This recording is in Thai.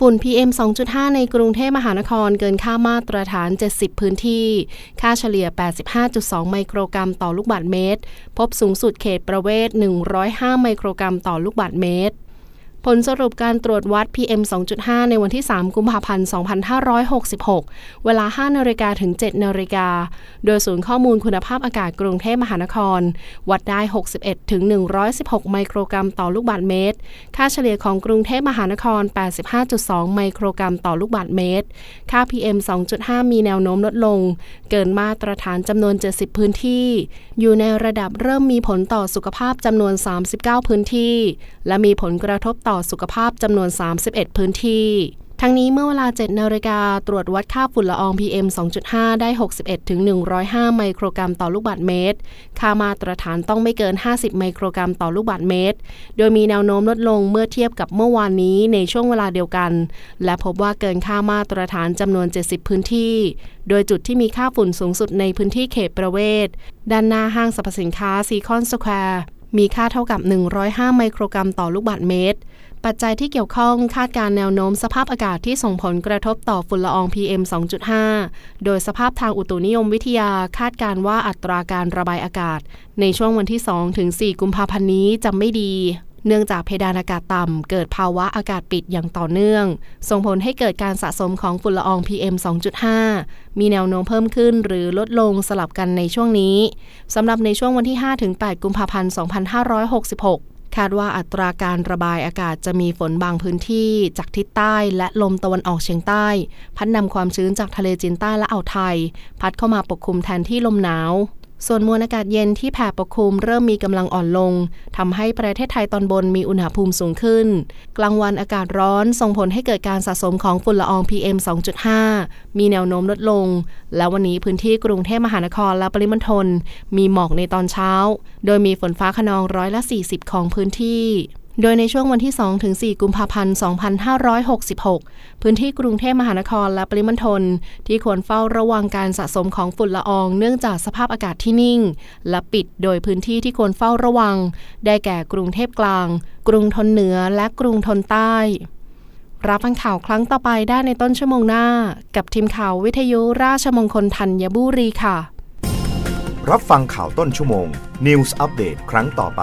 ฝุ่น PM 2.5 ในกรุงเทพมหานครเกินค่ามาตรฐาน 70 พื้นที่ ค่าเฉลี่ย 85.2 ไมโครกรัมต่อลูกบาศก์เมตร พบสูงสุดเขตประเวศ 105 ไมโครกรัมต่อลูกบาศก์เมตร ผลสรุปการตรวจวัด PM 2.5 ในวันที่ 3 กุมภาพันธ์ 2566 เวลา 5นาฬิกาถึง 7นาฬิกา โดยศูนย์ข้อมูลคุณภาพอากาศกรุงเทพมหานคร วัดได้ 61ถึง116 ไมโครกรัมต่อลูกบาศก์เมตร ค่าเฉลี่ยของกรุงเทพมหานคร 85.2 ไมโครกรัมต่อลูกบาศก์เมตร ค่า PM 2.5 มีแนวโน้มลดลง เกินมาตรฐานจำนวน 70 พื้นที่ อยู่ในระดับเริ่มมีผลต่อสุขภาพจำนวน 39 พื้นที่ และมีผลกระทบต่อสุขภาพจำนวน 31 พื้นที่ทั้งนี้เมื่อเวลา 7 นาฬิกา ตรวจวัดค่าฝุ่นละออง PM 2.5 ได้ 61 ถึง 105 ไมโครกรัมต่อลูกบาศก์เมตร ค่ามาตรฐานต้องไม่เกิน 50 ไมโครกรัมต่อลูกบาศก์เมตร โดยมีแนวโน้มลดลงเมื่อเทียบกับเมื่อวานนี้ในช่วงเวลาเดียวกัน และพบว่าเกินค่ามาตรฐานจำนวน 70 พื้นที่ โดยจุดที่มีค่าฝุ่นสูงสุดในพื้นที่เขตประเวศ ด้านหน้าห้างสรรพสินค้าซีคอนสแควร์ มีค่าเท่ากับ 105 ไมโครกรัมต่อลูกบาศก์เมตร ปัจจัยที่เกี่ยวข้องคาดการณ์แนวโน้มสภาพอากาศที่ส่งผลกระทบต่อฝุ่นละออง PM 2.5 โดยสภาพทางอุตุนิยมวิทยาคาดการณ์ว่าอัตราการระบายอากาศ ในช่วงวันที่2ถึง4กุมภาพันธ์นี้จะไม่ดี เนื่องจากเพดานอากาศต่ำ เกิดภาวะอากาศปิดอย่างต่อเนื่อง ส่งผลให้เกิดการสะสมของฝุ่นละออง PM 2.5 มีแนวโน้มเพิ่มขึ้นหรือลดลงสลับกันในช่วงนี้สำหรับในช่วงวันที่ 5-8 กุมภาพันธ์ 2566คาดว่าอัตราการระบายอากาศจะมีฝนบางพื้นที่จากทิศใต้และลมตะวันออกเฉียงใต้ พัดนำความชื้นจากทะเลจีนใต้และอ่าวไทย พัดเข้ามาปกคลุมแทนที่ลมหนาว ส่วนมวลอากาศเย็นที่แผ่ปกคลุมเริ่มมีกำลังอ่อนลงทำให้ประเทศไทยตอนบนมีอุณหภูมิสูงขึ้น กลางวันอากาศร้อนส่งผลให้เกิดการสะสมของฝุ่นละออง PM 2.5 มีแนวโน้มลดลง และวันนี้พื้นที่กรุงเทพมหานครและปริมณฑลมีหมอกในตอนเช้า โดยมีฝนฟ้าขนองร้อยละ 40 ของพื้นที่ โดยในช่วงวันที่ 2 ถึง 4 กุมภาพันธ์ 2566 พื้นที่กรุงเทพมหานครและปริมณฑลที่ควรเฝ้าระวังการสะสมของฝุ่นละออง เนื่องจากสภาพอากาศที่นิ่ง และปิดโดยพื้นที่ที่ควรเฝ้าระวัง ได้แก่กรุงเทพกลาง กรุงทนเหนือและกรุงทนใต้ รับฟังข่าวครั้งต่อไปได้ในต้นชั่วโมงหน้า กับทีมข่าววิทยุราชมงคลธัญบุรีค่ะ รับฟังข่าวต้นชั่วโมง News Update ครั้งต่อไป